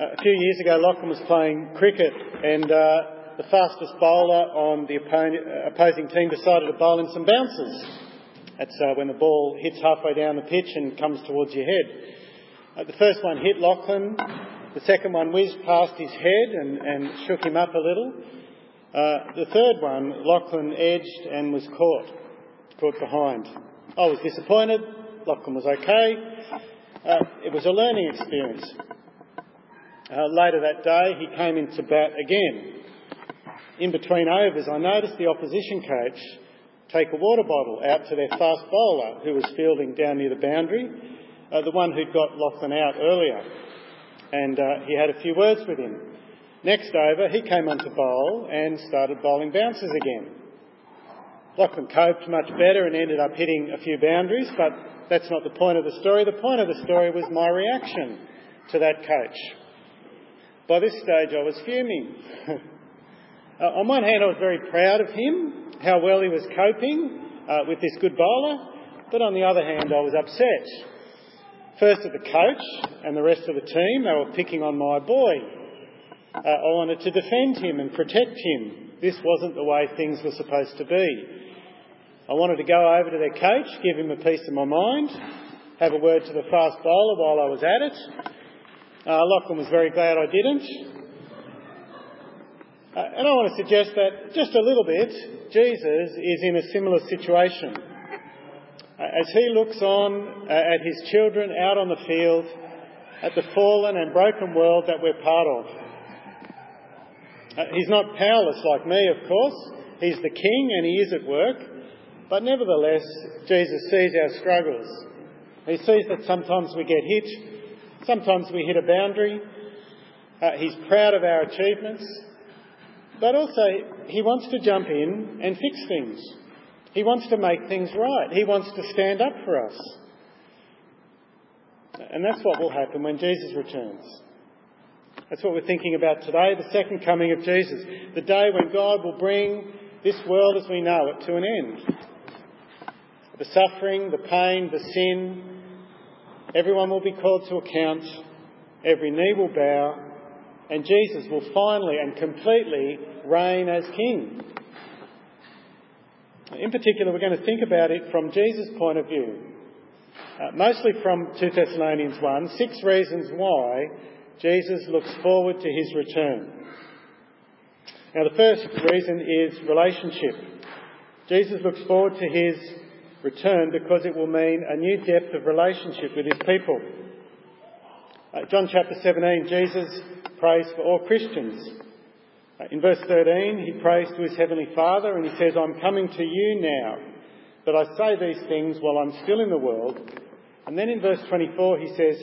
a few years ago, Lachlan was playing cricket and uh, the fastest bowler on the opposing team decided to bowl in some bouncers. That's uh, when the ball hits halfway down the pitch and comes towards your head. Uh, the first one hit Lachlan. The second one whizzed past his head and, and shook him up a little. Uh, the third one, Lachlan edged and was caught, caught behind. I was disappointed. Lachlan was okay. Uh, it was a learning experience. Uh, later that day, he came into bat again. In between overs, I noticed the opposition coach take a water bottle out to their fast bowler who was fielding down near the boundary, uh, the one who'd got Lachlan out earlier. And uh, he had a few words with him. Next over, he came on to bowl and started bowling bouncers again. Lachlan coped much better and ended up hitting a few boundaries, but that's not the point of the story. The point of the story was my reaction to that coach. By this stage, I was fuming. uh, on one hand, I was very proud of him, how well he was coping uh, with this good bowler, but on the other hand, I was upset. First at the coach and the rest of the team, they were picking on my boy. Uh, I wanted to defend him and protect him. This wasn't the way things were supposed to be. I wanted to go over to their coach, give him a piece of my mind, have a word to the fast bowler while I was at it. Uh, Lachlan was very glad I didn't. Uh, and I want to suggest that just a little bit, Jesus is in a similar situation. Uh, as he looks on uh, at his children out on the field, at the fallen and broken world that we're part of. Uh, he's not powerless like me, of course. He's the king and he is at work. But nevertheless, Jesus sees our struggles. He sees that sometimes we get hit, sometimes we hit a boundary. Uh, he's proud of our achievements, but also he wants to jump in and fix things. He wants to make things right. He wants to stand up for us. And that's what will happen when Jesus returns. That's what we're thinking about today, the second coming of Jesus, the day when God will bring this world as we know it to an end. The suffering, the pain, the sin, everyone will be called to account, every knee will bow, and Jesus will finally and completely reign as King. In particular, we're going to think about it from Jesus' point of view, uh, mostly from 2 Thessalonians 1, six reasons why Jesus looks forward to his return. Now, the first reason is relationship. Jesus looks forward to his return because it will mean a new depth of relationship with his people. Uh, John chapter 17, Jesus prays for all Christians. Uh, in verse 13, he prays to his heavenly Father and he says, I'm coming to you now, but I say these things while I'm still in the world. And then in verse 24, he says,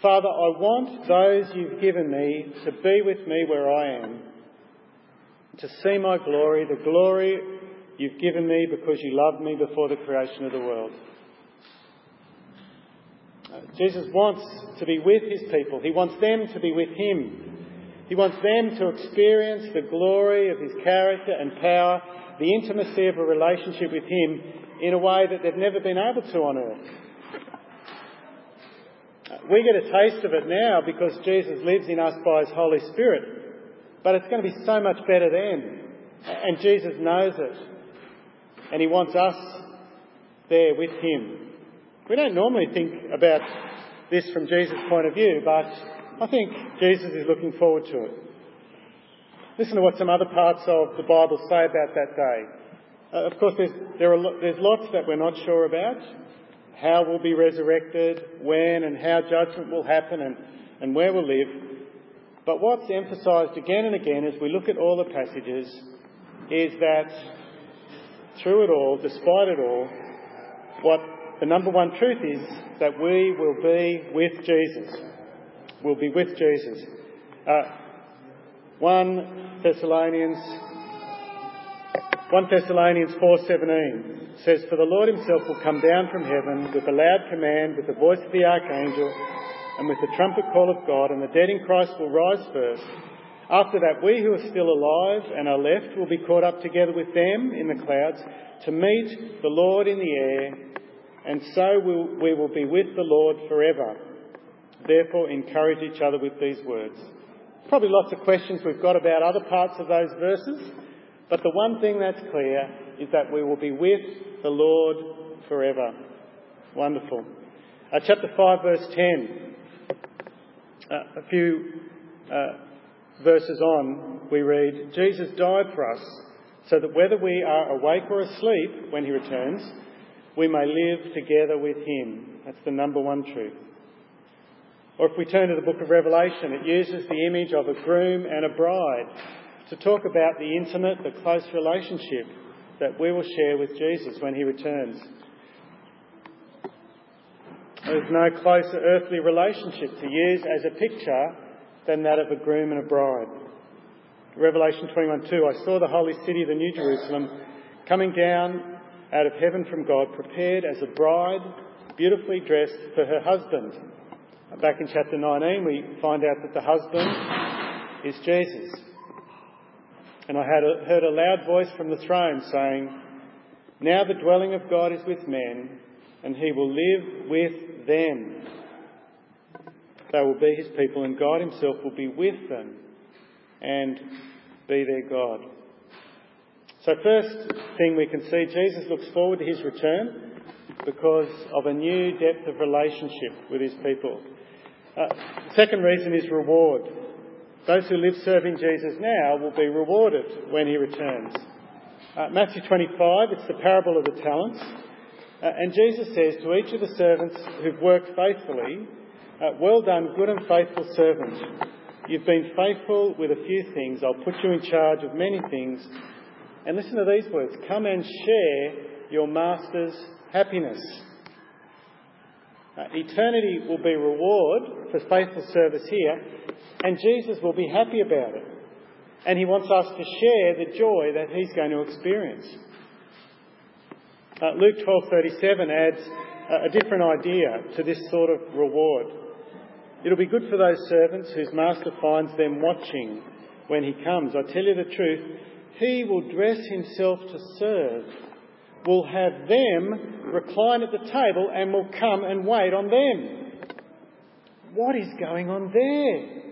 Father, I want those you've given me to be with me where I am, to see my glory, the glory You've given me because you loved me before the creation of the world. Uh, Jesus wants to be with his people. He wants them to be with him. He wants them to experience the glory of his character and power, the intimacy of a relationship with him in a way that they've never been able to on earth. Uh, we get a taste of it now because Jesus lives in us by his Holy Spirit. But it's going to be so much better then. And Jesus knows it and He wants us there with Him. We don't normally think about this from Jesus' point of view, but I think Jesus is looking forward to it. Listen to what some other parts of the Bible say about that day. Uh, of course, there's, there are, there's lots that we're not sure about. How we'll be resurrected, when and how judgment will happen, and, and where we'll live. But what's emphasised again and again as we look at all the passages is that through it all, despite it all, what the number one truth is that we will be with Jesus. We'll be with Jesus. Uh, 1 Thessalonians 1 Thessalonians 4:17 says, "For the Lord himself will come down from heaven with a loud command, with the voice of the archangel, and with the trumpet call of God, and the dead in Christ will rise first. After that, we who are still alive and are left will be caught up together with them in the clouds to meet the Lord in the air, and so we'll, we will be with the Lord forever. Therefore, encourage each other with these words. Probably lots of questions we've got about other parts of those verses, but the one thing that's clear is that we will be with the Lord forever. Wonderful. Uh, chapter 5, verse 10. Uh, a few uh, verses on, we read, Jesus died for us so that whether we are awake or asleep when he returns, we may live together with him. That's the number one truth. Or if we turn to the book of Revelation, it uses the image of a groom and a bride to talk about the intimate, the close relationship that we will share with Jesus when he returns. There's no closer earthly relationship to use as a picture than that of a groom and a bride. Revelation 21:2 I saw the holy city, the New Jerusalem, coming down out of heaven from God, prepared as a bride, beautifully dressed for her husband. Back in chapter 19, we find out that the husband is Jesus. And I had a, heard a loud voice from the throne saying, Now the dwelling of God is with men, and he will live with them. They will be his people, and God himself will be with them and be their God. So, first thing we can see, Jesus looks forward to his return because of a new depth of relationship with his people. Uh, second reason is reward. Those who live serving Jesus now will be rewarded when he returns. Uh, Matthew 25, it's the parable of the talents. Uh, and Jesus says to each of the servants who've worked faithfully, Well done, good and faithful servant. You've been faithful with a few things. I'll put you in charge of many things. And listen to these words Come and share your master's happiness. Uh, eternity will be reward for faithful service here, and Jesus will be happy about it. And he wants us to share the joy that he's going to experience. Uh, Luke 12:37 adds a different idea to this sort of reward. It'll be good for those servants whose master finds them watching when he comes. I tell you the truth, he will dress himself to serve will have them recline at the table and will come and wait on them. What is going on there?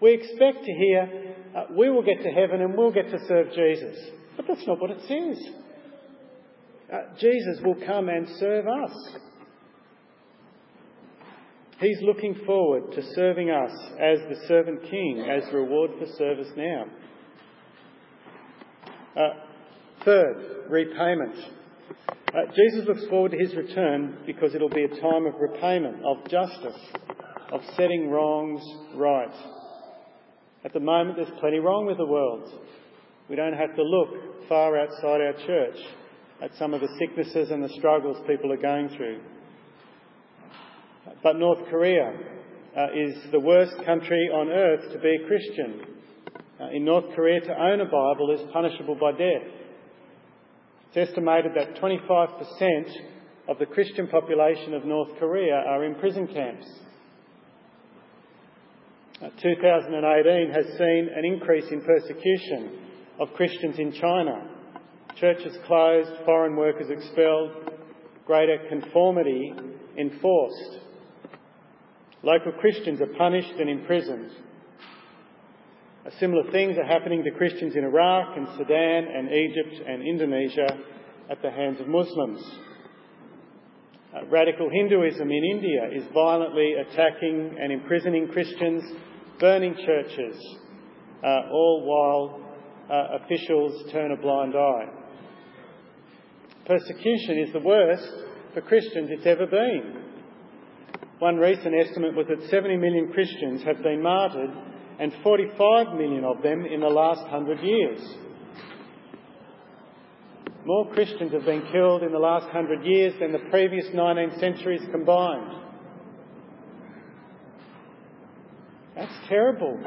We expect to hear, uh, we will get to heaven and we'll get to serve Jesus. But that's not what it says. Uh, Jesus will come and serve us. He's looking forward to serving us as the servant king, as reward for service now. Uh, third, repayment. Uh, Jesus looks forward to his return because it'll be a time of repayment, of justice, of setting wrongs right. At the moment, there's plenty wrong with the world. We don't have to look far outside our church at some of the sicknesses and the struggles people are going through. But North Korea uh, is the worst country on earth to be a Christian. Uh, in North Korea, to own a Bible is punishable by death. It's estimated that 25% of the Christian population of North Korea are in prison camps. Uh, 2018 has seen an increase in persecution of Christians in China. Churches closed, foreign workers expelled, greater conformity enforced. Local Christians are punished and imprisoned. Similar things are happening to Christians in Iraq and Sudan and Egypt and Indonesia at the hands of Muslims. Uh, radical Hinduism in India is violently attacking and imprisoning Christians, burning churches, uh, all while uh, officials turn a blind eye. Persecution is the worst for Christians it's ever been. One recent estimate was that 70 million Christians have been martyred and 45 million of them in the last hundred years. More Christians have been killed in the last hundred years than the previous 19 centuries combined. That's terrible.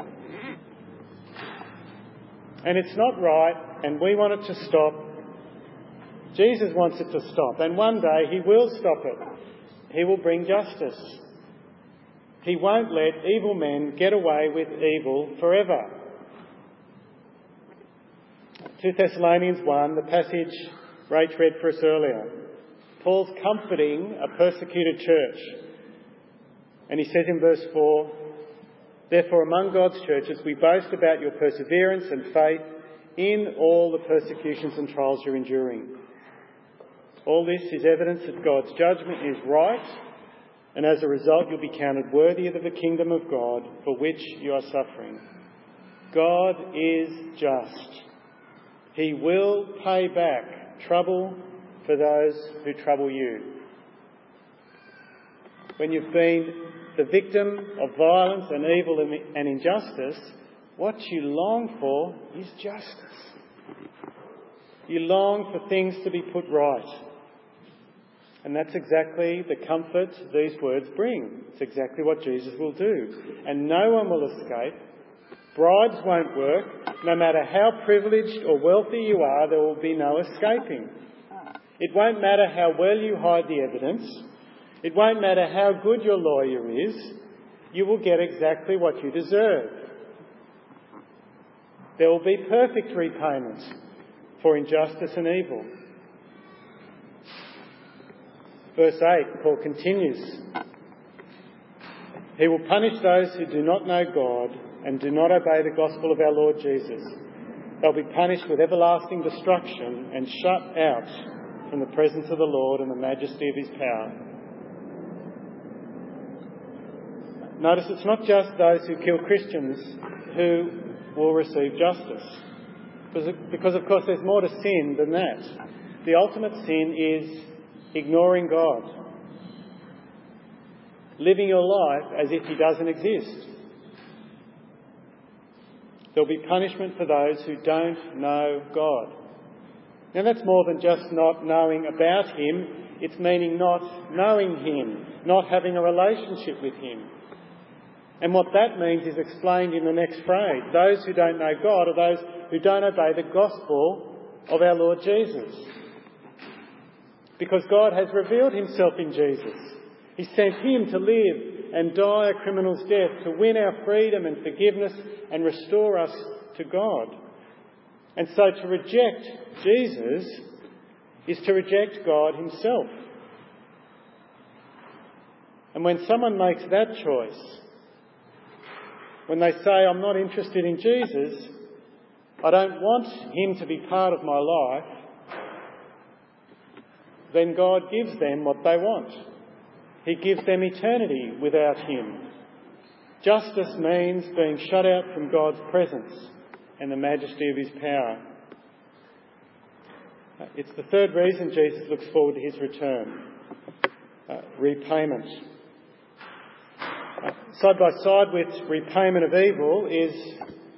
And it's not right, and we want it to stop. Jesus wants it to stop, and one day He will stop it. He will bring justice. He won't let evil men get away with evil forever. 2 Thessalonians 1, the passage Rach read for us earlier. Paul's comforting a persecuted church. And he says in verse 4 Therefore, among God's churches, we boast about your perseverance and faith in all the persecutions and trials you're enduring. All this is evidence that God's judgment is right, and as a result, you'll be counted worthy of the kingdom of God for which you are suffering. God is just. He will pay back trouble for those who trouble you. When you've been the victim of violence and evil and injustice, what you long for is justice. You long for things to be put right. And that's exactly the comfort these words bring. It's exactly what Jesus will do. And no one will escape. Bribes won't work. No matter how privileged or wealthy you are, there will be no escaping. It won't matter how well you hide the evidence. It won't matter how good your lawyer is. You will get exactly what you deserve. There will be perfect repayment for injustice and evil. Verse 8, Paul continues He will punish those who do not know God and do not obey the gospel of our Lord Jesus. They'll be punished with everlasting destruction and shut out from the presence of the Lord and the majesty of his power. Notice it's not just those who kill Christians who will receive justice. Because, of course, there's more to sin than that. The ultimate sin is ignoring God, living your life as if He doesn't exist. There'll be punishment for those who don't know God. Now, that's more than just not knowing about Him, it's meaning not knowing Him, not having a relationship with Him. And what that means is explained in the next phrase. Those who don't know God are those who don't obey the gospel of our Lord Jesus. Because God has revealed himself in Jesus. He sent him to live and die a criminal's death, to win our freedom and forgiveness and restore us to God. And so to reject Jesus is to reject God himself. And when someone makes that choice, when they say, I'm not interested in Jesus, I don't want him to be part of my life, then God gives them what they want. He gives them eternity without him. Justice means being shut out from God's presence and the majesty of his power. It's the third reason Jesus looks forward to his return uh, repayment. Side by side with repayment of evil is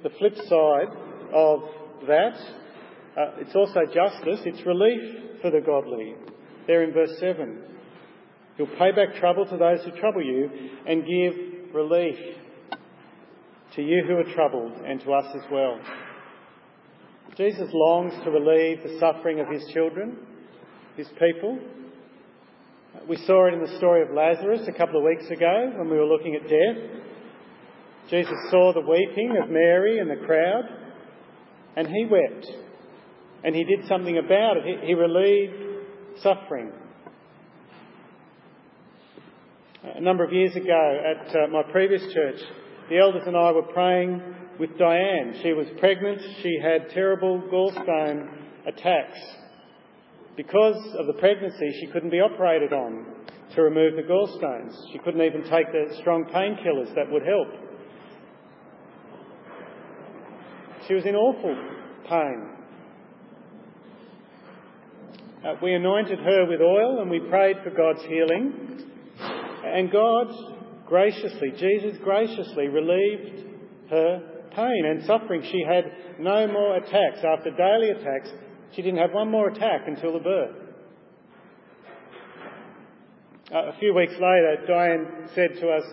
the flip side of that. Uh, it's also justice, it's relief for the godly. There in verse 7. He'll pay back trouble to those who trouble you and give relief to you who are troubled and to us as well. Jesus longs to relieve the suffering of his children, his people, we saw it in the story of Lazarus a couple of weeks ago when we were looking at death. Jesus saw the weeping of Mary and the crowd, and he wept. And he did something about it. He, relieved suffering. A number of years ago at uh, my previous church, the elders and I were praying with Diane. She was pregnant, she had terrible gallstone attacks. Because of the pregnancy, she couldn't be operated on to remove the gallstones. She couldn't even take the strong painkillers that would help. She was in awful pain. Uh, we anointed her with oil and we prayed for God's healing. And God graciously, Jesus graciously relieved her pain and suffering. She had no more attacks. After daily attacks, she didn't have one more attack until the birth. Uh, a few weeks later, Diane said to us,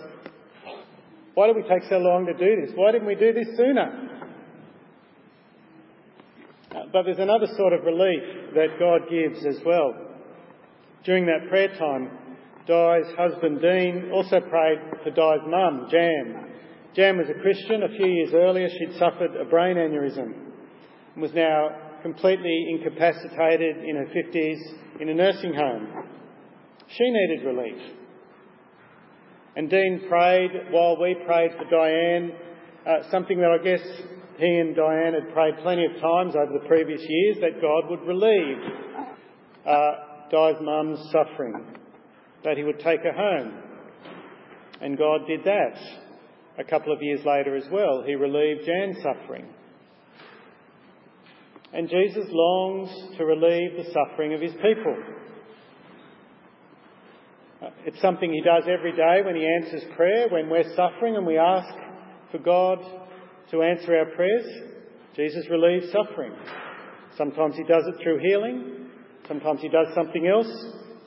Why did we take so long to do this? Why didn't we do this sooner? But there's another sort of relief that God gives as well. During that prayer time, Di's husband Dean also prayed for Di's mum, Jan. Jan was a Christian. A few years earlier, she'd suffered a brain aneurysm and was now completely incapacitated in her 50s in a nursing home. She needed relief. And Dean prayed while we prayed for Diane, uh, something that I guess he and Diane had prayed plenty of times over the previous years, that God would relieve uh, Di's mum's suffering, that he would take her home. And God did that a couple of years later as well. He relieved Jan's suffering. And Jesus longs to relieve the suffering of his people. Uh, it's something he does every day when he answers prayer, when we're suffering and we ask for God to answer our prayers. Jesus relieves suffering. Sometimes he does it through healing. Sometimes he does something else.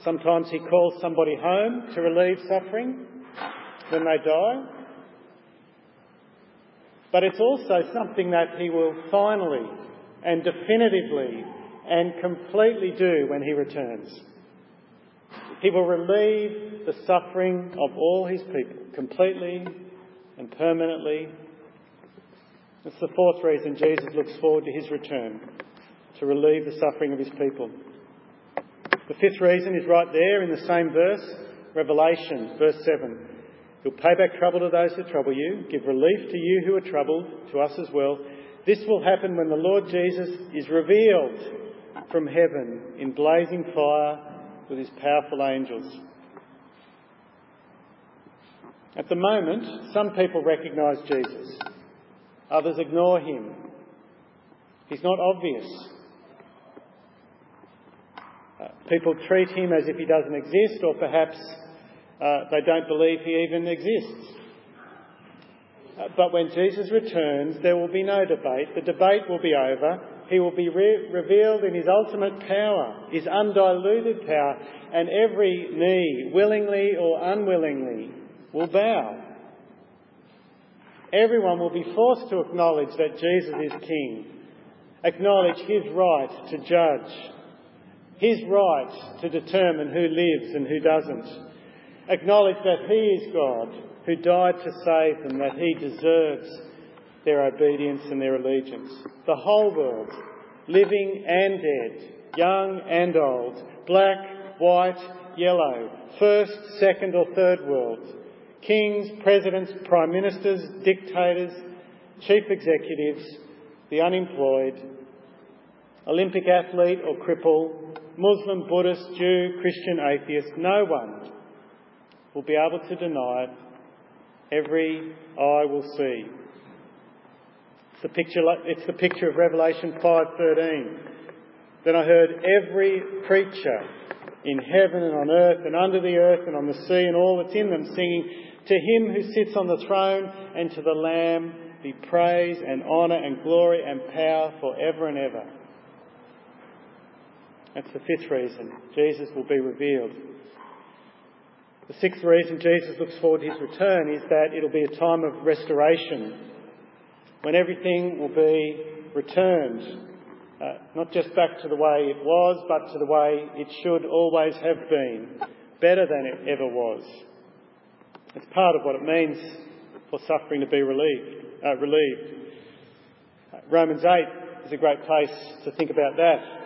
Sometimes he calls somebody home to relieve suffering when they die. But it's also something that he will finally and definitively and completely do when he returns. He will relieve the suffering of all his people completely and permanently. It's the fourth reason Jesus looks forward to his return to relieve the suffering of his people. The fifth reason is right there in the same verse, Revelation, verse 7. He'll pay back trouble to those who trouble you, give relief to you who are troubled, to us as well. This will happen when the Lord Jesus is revealed from heaven in blazing fire with his powerful angels. At the moment, some people recognise Jesus, others ignore him. He's not obvious. Uh, people treat him as if he doesn't exist, or perhaps uh, they don't believe he even exists. Uh, but when Jesus returns, there will be no debate. The debate will be over. He will be re- revealed in his ultimate power, his undiluted power, and every knee, willingly or unwillingly, will bow. Everyone will be forced to acknowledge that Jesus is King, acknowledge his right to judge, his right to determine who lives and who doesn't. Acknowledge that He is God who died to save them, that He deserves their obedience and their allegiance. The whole world, living and dead, young and old, black, white, yellow, first, second, or third world, kings, presidents, prime ministers, dictators, chief executives, the unemployed, Olympic athlete or cripple, Muslim, Buddhist, Jew, Christian, atheist, no one will be able to deny it. Every eye will see. It's the picture, it's the picture of Revelation 5.13. Then I heard every creature in heaven and on earth and under the earth and on the sea and all that's in them singing, To him who sits on the throne and to the Lamb be praise and honour and glory and power forever and ever. That's the fifth reason. Jesus will be revealed. The sixth reason Jesus looks forward to his return is that it'll be a time of restoration when everything will be returned, uh, not just back to the way it was, but to the way it should always have been, better than it ever was. It's part of what it means for suffering to be relieved. Uh, relieved. Romans 8 is a great place to think about that.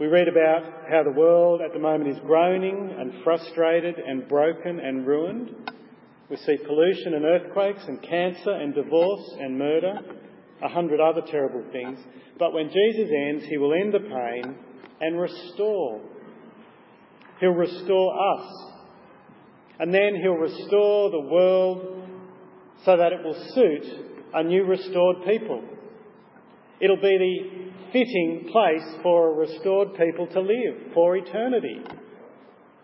We read about how the world at the moment is groaning and frustrated and broken and ruined. We see pollution and earthquakes and cancer and divorce and murder, a hundred other terrible things. But when Jesus ends, he will end the pain and restore. He'll restore us. And then he'll restore the world so that it will suit a new restored people. It'll be the fitting place for a restored people to live for eternity.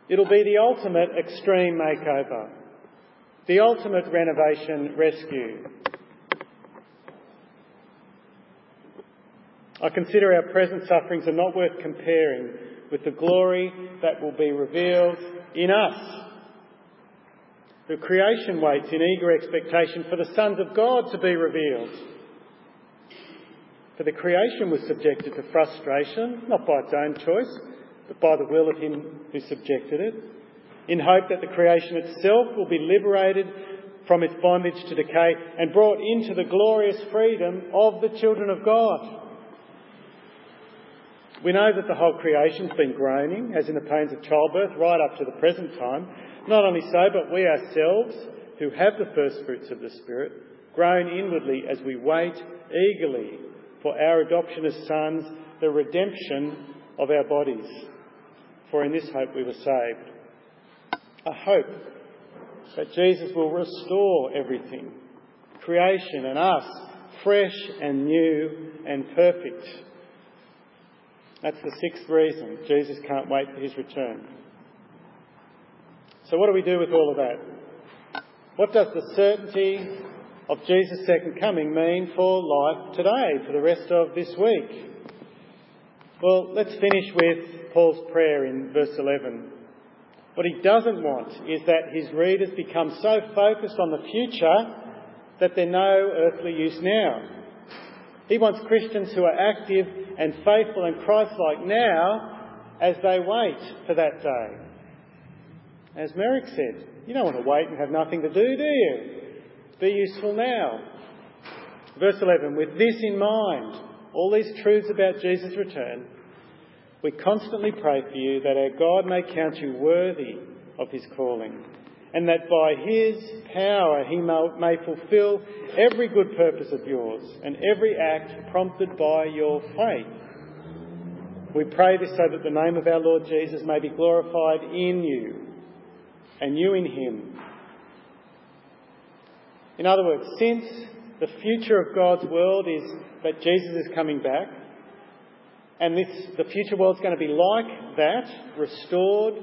It'll be the ultimate extreme makeover, the ultimate renovation rescue. I consider our present sufferings are not worth comparing with the glory that will be revealed in us. The creation waits in eager expectation for the sons of God to be revealed. For the creation was subjected to frustration, not by its own choice, but by the will of him who subjected it, in hope that the creation itself will be liberated from its bondage to decay and brought into the glorious freedom of the children of God. We know that the whole creation's been groaning, as in the pains of childbirth, right up to the present time. Not only so, but we ourselves, who have the first fruits of the Spirit, groan inwardly as we wait eagerly for our adoption as sons, the redemption of our bodies. For in this hope we were saved. A hope that Jesus will restore everything, creation and us, fresh and new and perfect. That's the sixth reason Jesus can't wait for his return. So, what do we do with all of that? What does the certainty of Jesus' second coming mean for life today, for the rest of this week? Well, let's finish with Paul's prayer in verse 11. What he doesn't want is that his readers become so focused on the future that they're no earthly use now. He wants Christians who are active and faithful and Christ-like now as they wait for that day. As Merrick said, you don't want to wait and have nothing to do, do you? Be useful now. Verse 11, with this in mind, all these truths about Jesus' return, we constantly pray for you that our God may count you worthy of his calling, and that by his power he may fulfill every good purpose of yours and every act prompted by your faith. We pray this so that the name of our Lord Jesus may be glorified in you and you in him. In other words, since the future of God's world is that Jesus is coming back, and this, the future world's going to be like that, restored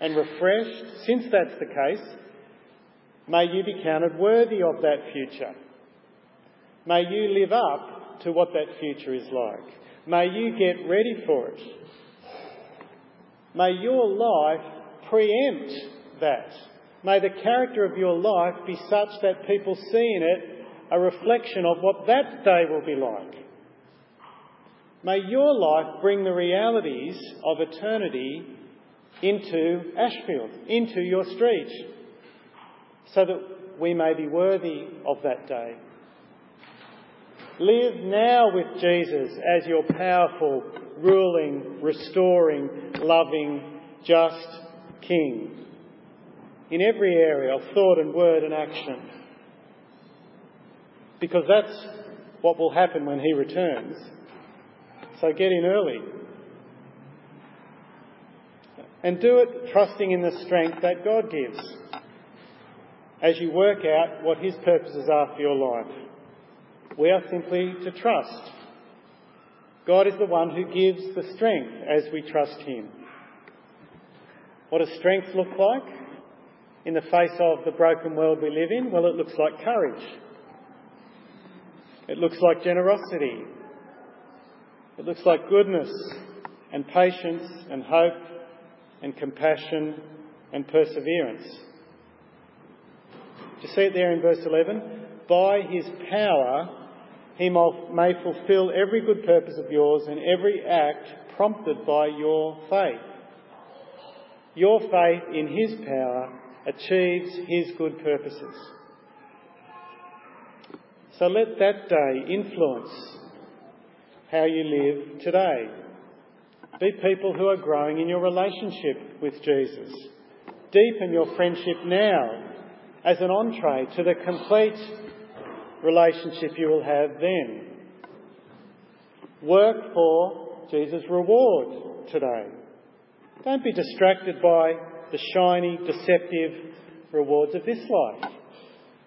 and refreshed, since that's the case, may you be counted worthy of that future. May you live up to what that future is like. May you get ready for it. May your life preempt that. May the character of your life be such that people see in it a reflection of what that day will be like. May your life bring the realities of eternity into Ashfield, into your street, so that we may be worthy of that day. Live now with Jesus as your powerful, ruling, restoring, loving, just King in every area of thought and word and action. Because that's what will happen when He returns. So get in early. And do it trusting in the strength that God gives as you work out what His purposes are for your life. We are simply to trust. God is the one who gives the strength as we trust Him. What does strength look like in the face of the broken world we live in? Well, it looks like courage. It looks like generosity. It looks like goodness and patience and hope and compassion and perseverance. Do you see it there in verse 11? By his power, he may fulfill every good purpose of yours and every act prompted by your faith. Your faith in his power achieves his good purposes. So let that day influence how you live today. Be people who are growing in your relationship with Jesus. Deepen your friendship now as an entree to the complete relationship you will have then. Work for Jesus' reward today. Don't be distracted by the shiny, deceptive rewards of this life.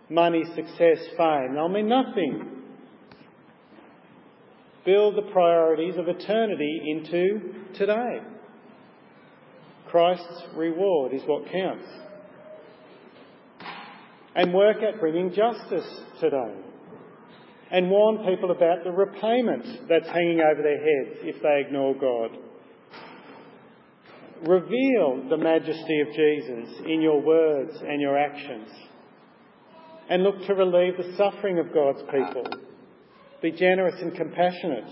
Money, success, fame. They'll mean nothing build the priorities of eternity into today. Christ's reward is what counts. And work at bringing justice today. And warn people about the repayment that's hanging over their heads if they ignore God. Reveal the majesty of Jesus in your words and your actions. And look to relieve the suffering of God's people be generous and compassionate.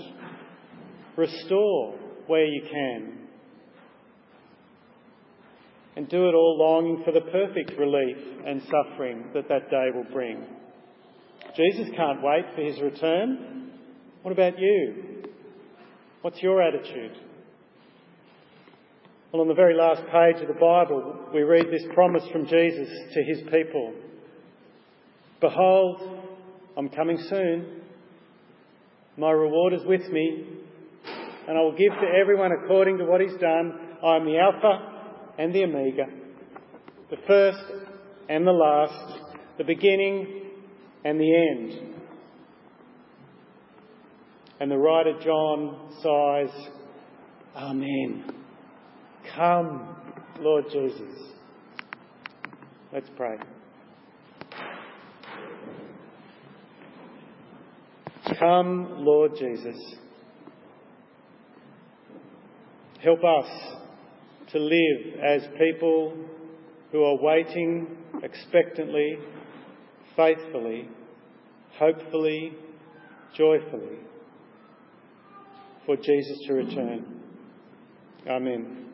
Restore where you can. And do it all longing for the perfect relief and suffering that that day will bring. Jesus can't wait for his return. What about you? What's your attitude? Well, on the very last page of the Bible, we read this promise from Jesus to his people Behold, I'm coming soon. My reward is with me, and I will give to everyone according to what he's done. I am the Alpha and the Omega, the first and the last, the beginning and the end. And the writer John sighs, Amen. Come, Lord Jesus. Let's pray. Come, Lord Jesus. Help us to live as people who are waiting expectantly, faithfully, hopefully, joyfully for Jesus to return. Amen.